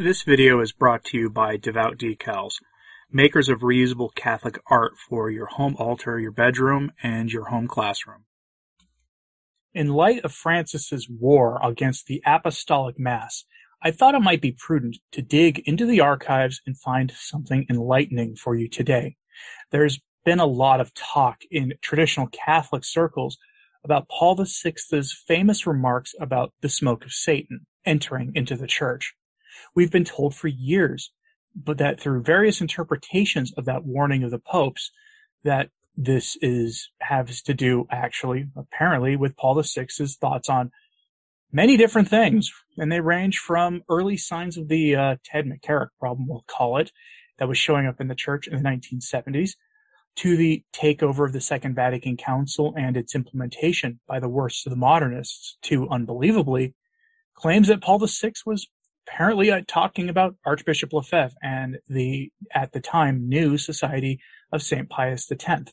This video is brought to you by Devout Decals, makers of reusable Catholic art for your home altar, your bedroom, and your home classroom. In light of Francis's war against the Apostolic Mass, I thought it might be prudent to dig into the archives and find something enlightening for you today. There's been a lot of talk in traditional Catholic circles about Paul VI's famous remarks about the smoke of Satan entering into the church. We've been told for years, but that through various interpretations of that warning of the popes, that this is has to do actually, apparently, with Paul VI's thoughts on many different things, and they range from early signs of the uh, Ted McCarrick problem, we'll call it, that was showing up in the church in the 1970s, to the takeover of the Second Vatican Council and its implementation by the worst of the modernists, to unbelievably claims that Paul VI was apparently uh, talking about Archbishop Lefebvre and the, at the time, new Society of St. Pius X.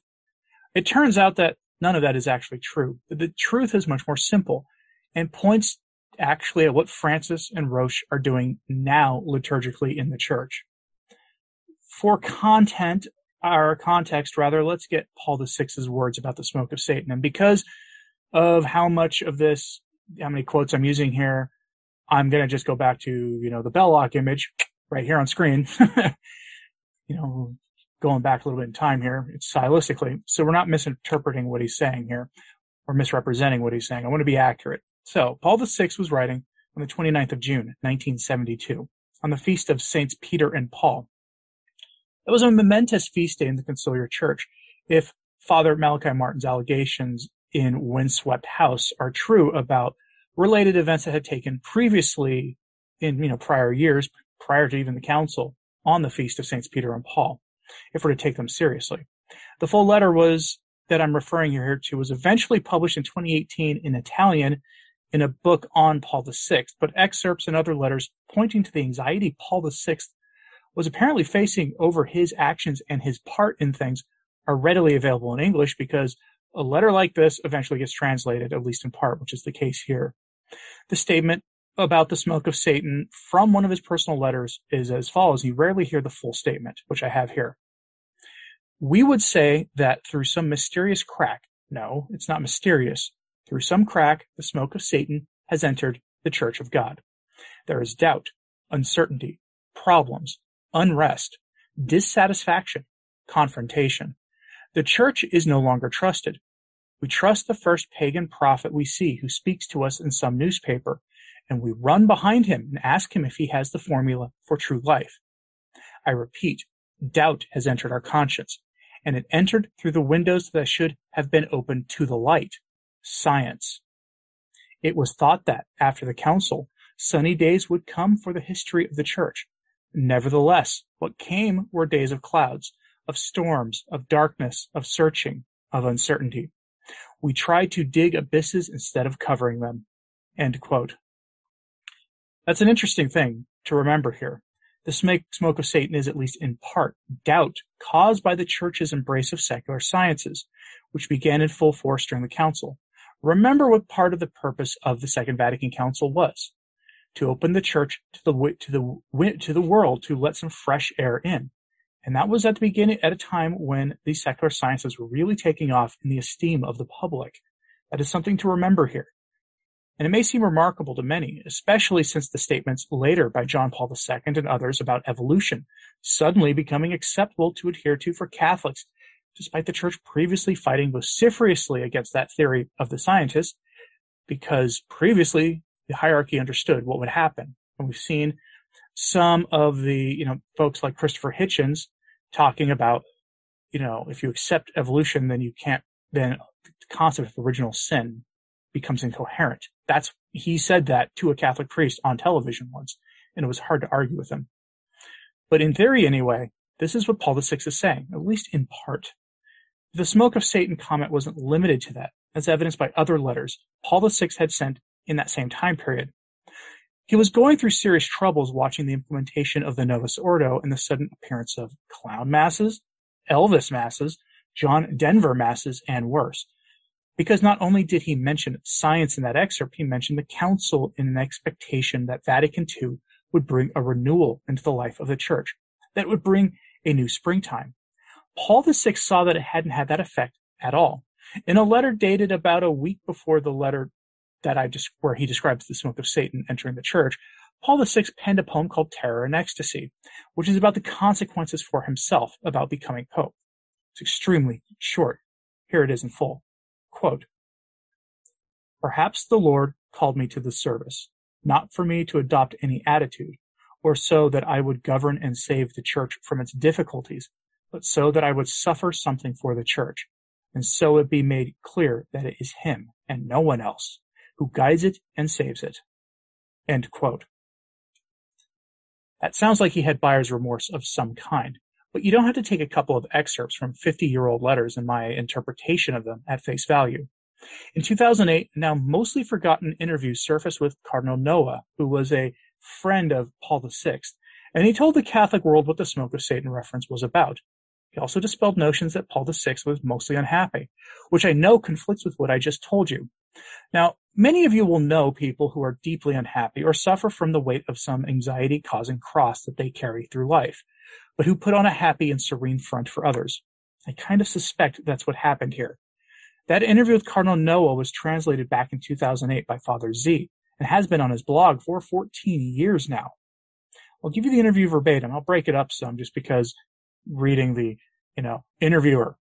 It turns out that none of that is actually true. The truth is much more simple and points actually at what Francis and Roche are doing now liturgically in the church. For content, our context rather, let's get Paul VI's words about the smoke of Satan. And because of how much of this, how many quotes I'm using here, I'm going to just go back to, you know, the Belloc image right here on screen. you know, going back a little bit in time here, it's stylistically. So we're not misinterpreting what he's saying here or misrepresenting what he's saying. I want to be accurate. So Paul VI was writing on the 29th of June, 1972, on the feast of Saints Peter and Paul. It was a momentous feast day in the conciliar church. If Father Malachi Martin's allegations in Windswept House are true about related events that had taken previously in you know prior years, prior to even the council, on the feast of Saints Peter and Paul, if we're to take them seriously. The full letter was that I'm referring here to was eventually published in 2018 in Italian in a book on Paul VI, but excerpts and other letters pointing to the anxiety Paul VI was apparently facing over his actions and his part in things are readily available in English because a letter like this eventually gets translated, at least in part, which is the case here. The statement about the smoke of Satan from one of his personal letters is as follows. You rarely hear the full statement, which I have here. We would say that through some mysterious crack, no, it's not mysterious. Through some crack, the smoke of Satan has entered the church of God. There is doubt, uncertainty, problems, unrest, dissatisfaction, confrontation. The church is no longer trusted. We trust the first pagan prophet we see who speaks to us in some newspaper, and we run behind him and ask him if he has the formula for true life. I repeat, doubt has entered our conscience, and it entered through the windows that should have been open to the light, science. It was thought that, after the council, sunny days would come for the history of the church. Nevertheless, what came were days of clouds, of storms, of darkness, of searching, of uncertainty. We try to dig abysses instead of covering them. End quote. That's an interesting thing to remember here. The smoke of Satan is, at least in part, doubt caused by the church's embrace of secular sciences, which began in full force during the council. Remember what part of the purpose of the Second Vatican Council was to open the church to the to the to the world to let some fresh air in. And that was at the beginning, at a time when the secular sciences were really taking off in the esteem of the public. That is something to remember here. And it may seem remarkable to many, especially since the statements later by John Paul II and others about evolution suddenly becoming acceptable to adhere to for Catholics, despite the church previously fighting vociferously against that theory of the scientists, because previously the hierarchy understood what would happen. And we've seen some of the, you know, folks like Christopher Hitchens talking about, you know, if you accept evolution, then you can't, then the concept of original sin becomes incoherent. That's, he said that to a Catholic priest on television once, and it was hard to argue with him. But in theory, anyway, this is what Paul VI is saying, at least in part. The smoke of Satan comment wasn't limited to that, as evidenced by other letters Paul VI had sent in that same time period. He was going through serious troubles watching the implementation of the Novus Ordo and the sudden appearance of clown masses, Elvis masses, John Denver masses, and worse. Because not only did he mention science in that excerpt, he mentioned the council in an expectation that Vatican II would bring a renewal into the life of the church, that would bring a new springtime. Paul VI saw that it hadn't had that effect at all. In a letter dated about a week before the letter that I just where he describes the smoke of Satan entering the church, Paul VI penned a poem called Terror and Ecstasy, which is about the consequences for himself about becoming pope. It's extremely short. Here it is in full. Quote, Perhaps the Lord called me to the service, not for me to adopt any attitude, or so that I would govern and save the church from its difficulties, but so that I would suffer something for the church, and so it be made clear that it is him and no one else who guides it and saves it. End quote. That sounds like he had buyer's remorse of some kind, but you don't have to take a couple of excerpts from 50 year old letters and my interpretation of them at face value. In 2008, now mostly forgotten interviews surfaced with Cardinal Noah, who was a friend of Paul VI, and he told the Catholic world what the smoke of Satan reference was about. He also dispelled notions that Paul VI was mostly unhappy, which I know conflicts with what I just told you. Now, many of you will know people who are deeply unhappy or suffer from the weight of some anxiety causing cross that they carry through life, but who put on a happy and serene front for others. I kind of suspect that's what happened here. That interview with Cardinal Noah was translated back in 2008 by Father Z and has been on his blog for 14 years now. I'll give you the interview verbatim. I'll break it up some just because reading the, you know, interviewer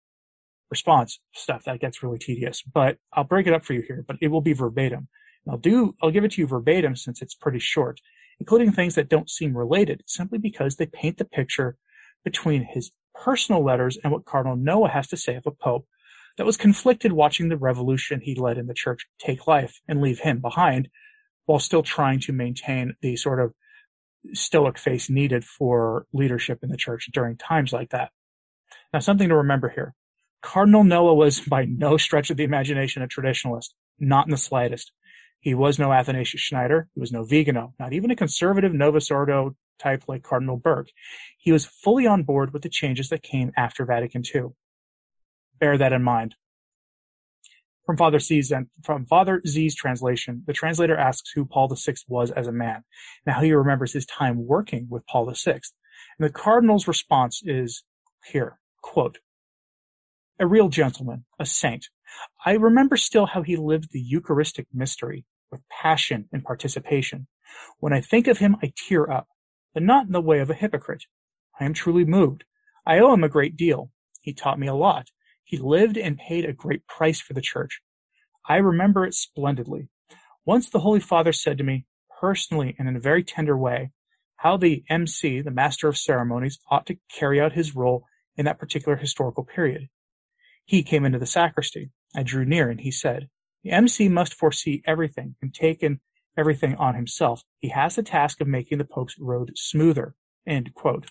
response stuff that gets really tedious, but I'll break it up for you here, but it will be verbatim. And I'll do, I'll give it to you verbatim since it's pretty short, including things that don't seem related simply because they paint the picture between his personal letters and what Cardinal Noah has to say of a pope that was conflicted watching the revolution he led in the church take life and leave him behind while still trying to maintain the sort of stoic face needed for leadership in the church during times like that. Now, something to remember here. Cardinal Noah was by no stretch of the imagination a traditionalist, not in the slightest. He was no Athanasius Schneider. He was no Vigano, not even a conservative Novus Ordo type like Cardinal Burke. He was fully on board with the changes that came after Vatican II. Bear that in mind. From Father Z's from Father Z's translation, the translator asks who Paul VI was as a man, and how he remembers his time working with Paul VI. And the cardinal's response is here, quote, a real gentleman, a saint. I remember still how he lived the Eucharistic mystery with passion and participation. When I think of him, I tear up, but not in the way of a hypocrite. I am truly moved. I owe him a great deal. He taught me a lot. He lived and paid a great price for the church. I remember it splendidly. Once the Holy Father said to me, personally and in a very tender way, how the MC, the Master of Ceremonies, ought to carry out his role in that particular historical period. He came into the sacristy. I drew near, and he said, The MC must foresee everything and take in everything on himself. He has the task of making the Pope's road smoother. End quote.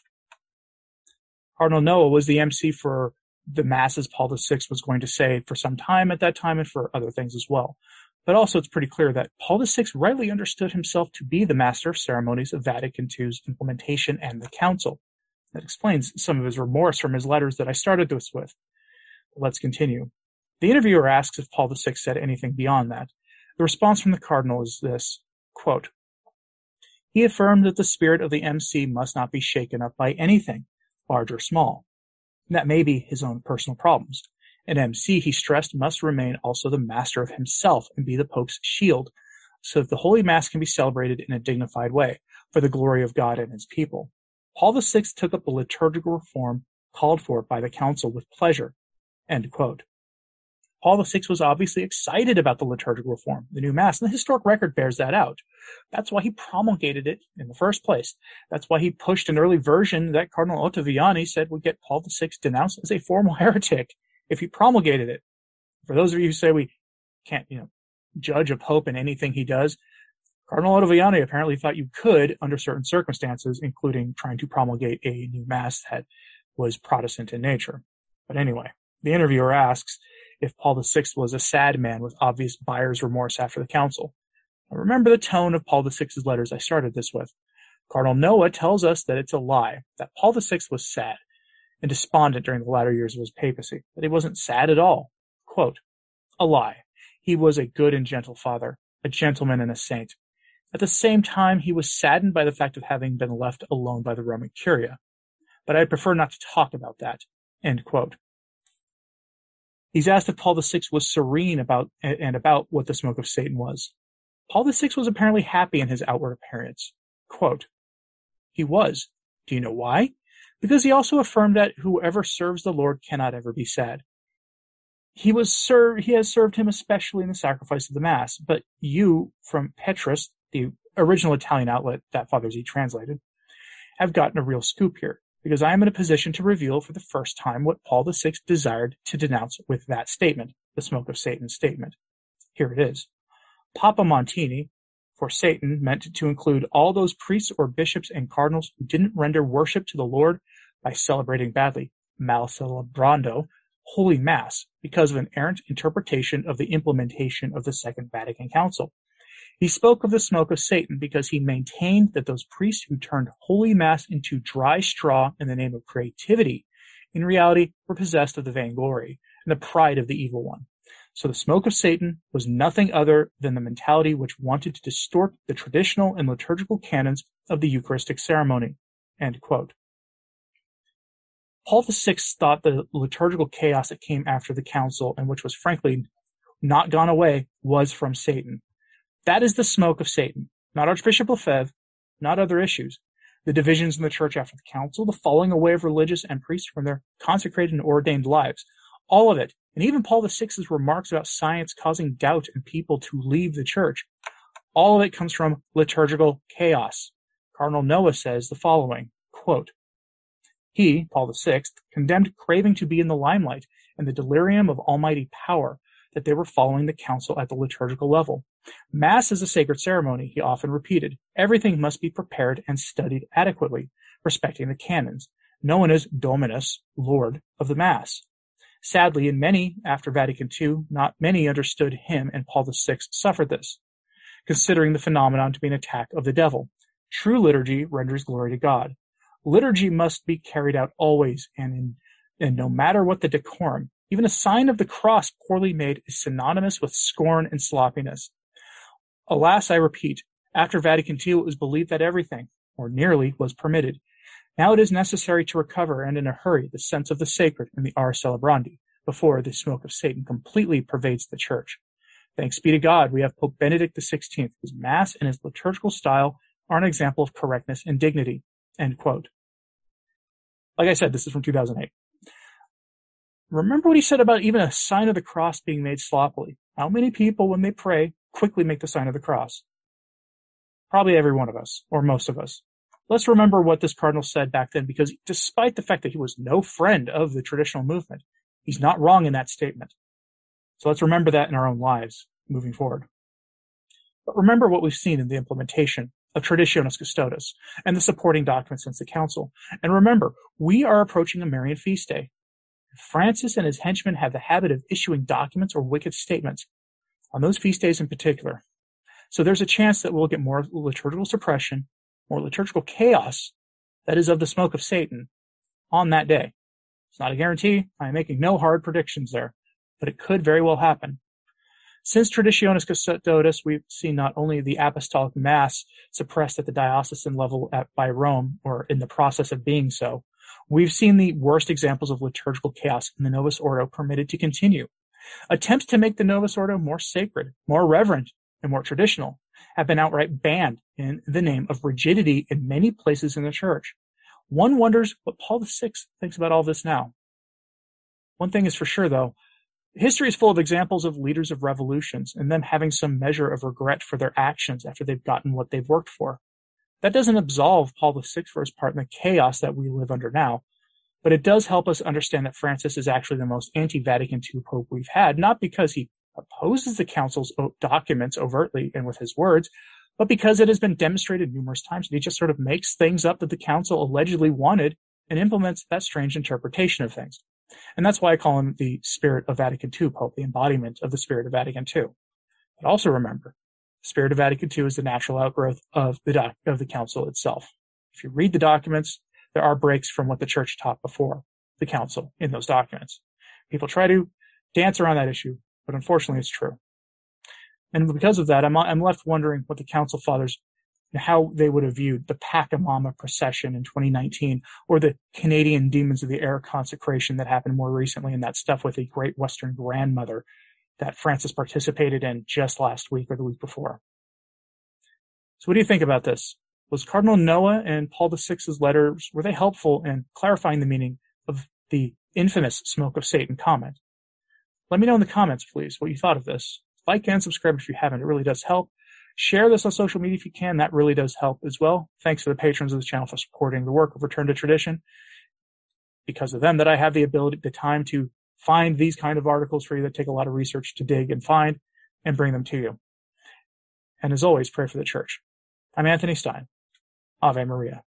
Cardinal Noah was the MC for the masses Paul VI was going to say for some time at that time and for other things as well. But also, it's pretty clear that Paul VI rightly understood himself to be the master of ceremonies of Vatican II's implementation and the Council. That explains some of his remorse from his letters that I started this with. Let's continue. The interviewer asks if Paul VI said anything beyond that. The response from the cardinal is this, quote, He affirmed that the spirit of the MC must not be shaken up by anything, large or small. That may be his own personal problems. An MC, he stressed, must remain also the master of himself and be the Pope's shield, so that the Holy Mass can be celebrated in a dignified way for the glory of God and his people. Paul VI took up the liturgical reform called for by the Council with pleasure, End quote. Paul VI was obviously excited about the liturgical reform, the new Mass, and the historic record bears that out. That's why he promulgated it in the first place. That's why he pushed an early version that Cardinal Ottaviani said would get Paul VI denounced as a formal heretic if he promulgated it. For those of you who say we can't, you know, judge a pope in anything he does, Cardinal Ottaviani apparently thought you could under certain circumstances, including trying to promulgate a new Mass that was Protestant in nature. But anyway, the interviewer asks if Paul VI was a sad man with obvious buyer's remorse after the council. I remember the tone of Paul VI's letters I started this with. Cardinal Noah tells us that it's a lie, that Paul VI was sad and despondent during the latter years of his papacy, that he wasn't sad at all. Quote, a lie. He was a good and gentle father, a gentleman and a saint. At the same time, he was saddened by the fact of having been left alone by the Roman Curia. But I'd prefer not to talk about that. End quote. He's asked if Paul VI was serene about and about what the smoke of Satan was. Paul VI was apparently happy in his outward appearance. Quote, he was. Do you know why? Because he also affirmed that whoever serves the Lord cannot ever be sad. He was served, he has served him especially in the sacrifice of the Mass, but you, from Petrus, the original Italian outlet that Father Z translated, have gotten a real scoop here, because I am in a position to reveal for the first time what Paul VI desired to denounce with that statement, the smoke of Satan statement. Here it is. Papa Montini, for Satan meant to include all those priests or bishops and cardinals who didn't render worship to the Lord by celebrating badly, mal celebrando, Holy Mass, because of an errant interpretation of the implementation of the Second Vatican Council. He spoke of the smoke of Satan because he maintained that those priests who turned Holy Mass into dry straw in the name of creativity, in reality were possessed of the vainglory and the pride of the evil one. So the smoke of Satan was nothing other than the mentality which wanted to distort the traditional and liturgical canons of the Eucharistic ceremony. Paul VI thought the liturgical chaos that came after the council, and which was frankly not gone away, was from Satan. That is the smoke of Satan, not Archbishop Lefebvre, not other issues. The divisions in the church after the council, the falling away of religious and priests from their consecrated and ordained lives, all of it and even Paul VI's remarks about science causing doubt and people to leave the church, all of it comes from liturgical chaos. Cardinal Noah says the following, quote, He, Paul VI, condemned craving to be in the limelight and the delirium of almighty power that they were following the council at the liturgical level. Mass is a sacred ceremony, he often repeated. Everything must be prepared and studied adequately, respecting the canons. No one is Dominus, Lord of the Mass. Sadly, in many after Vatican II, not many understood him and Paul VI suffered this, considering the phenomenon to be an attack of the devil. True liturgy renders glory to God. Liturgy must be carried out always and in, and no matter what the decorum. Even a sign of the cross poorly made is synonymous with scorn and sloppiness. Alas, I repeat, after Vatican II, it was believed that everything, or nearly, was permitted. Now it is necessary to recover, and in a hurry, the sense of the sacred in the Ars Celebrandi, before the smoke of Satan completely pervades the church. Thanks be to God, we have Pope Benedict XVI, whose Mass and his liturgical style are an example of correctness and dignity. End quote. Like I said, this is from 2008. Remember what he said about even a sign of the cross being made sloppily. How many people, when they pray, quickly make the sign of the cross? Probably every one of us, or most of us. Let's remember what this cardinal said back then, because despite the fact that he was no friend of the traditional movement, he's not wrong in that statement. So let's remember that in our own lives moving forward. But remember what we've seen in the implementation of Traditionis Custodes and the supporting documents since the council. And remember, we are approaching a Marian feast day. Francis and his henchmen have the habit of issuing documents or wicked statements on those feast days in particular. So there's a chance that we'll get more liturgical suppression more liturgical chaos that is of the smoke of Satan on that day. It's not a guarantee. I am making no hard predictions there, but it could very well happen. Since Traditionis Custodes, we've seen not only the apostolic mass suppressed at the diocesan level at, by Rome, or in the process of being so, we've seen the worst examples of liturgical chaos in the Novus Ordo permitted to continue. Attempts to make the Novus Ordo more sacred, more reverent, and more traditional have been outright banned in the name of rigidity in many places in the church. One wonders what Paul VI thinks about all this now. One thing is for sure, though, history is full of examples of leaders of revolutions and them having some measure of regret for their actions after they've gotten what they've worked for. That doesn't absolve Paul VI for his part in the chaos that we live under now, but it does help us understand that Francis is actually the most anti-Vatican II pope we've had, not because he opposes the council's documents overtly and with his words, but because it has been demonstrated numerous times that he just sort of makes things up that the council allegedly wanted and implements that strange interpretation of things. And that's why I call him the spirit of Vatican II Pope, the embodiment of the spirit of Vatican II. But also remember, spirit of Vatican II is the natural outgrowth of the doc- of the council itself. If you read the documents, there are breaks from what the church taught before the council in those documents. People try to dance around that issue, but unfortunately it's true. And because of that, I'm, I'm left wondering what the Council Fathers, how they would have viewed the Pachamama procession in 2019 or the Canadian Demons of the Air consecration that happened more recently and that stuff with a great Western grandmother that Francis participated in just last week or the week before. So what do you think about this? Was Cardinal Noah and Paul VI's letters, were they helpful in clarifying the meaning of the infamous smoke of Satan comment? Let me know in the comments, please, what you thought of this. Like and subscribe if you haven't. It really does help. Share this on social media if you can. That really does help as well. Thanks to the patrons of this channel for supporting the work of Return to Tradition. Because of them that I have the ability, the time to find these kind of articles for you that take a lot of research to dig and find and bring them to you. And as always, pray for the church. I'm Anthony Stine. Ave Maria.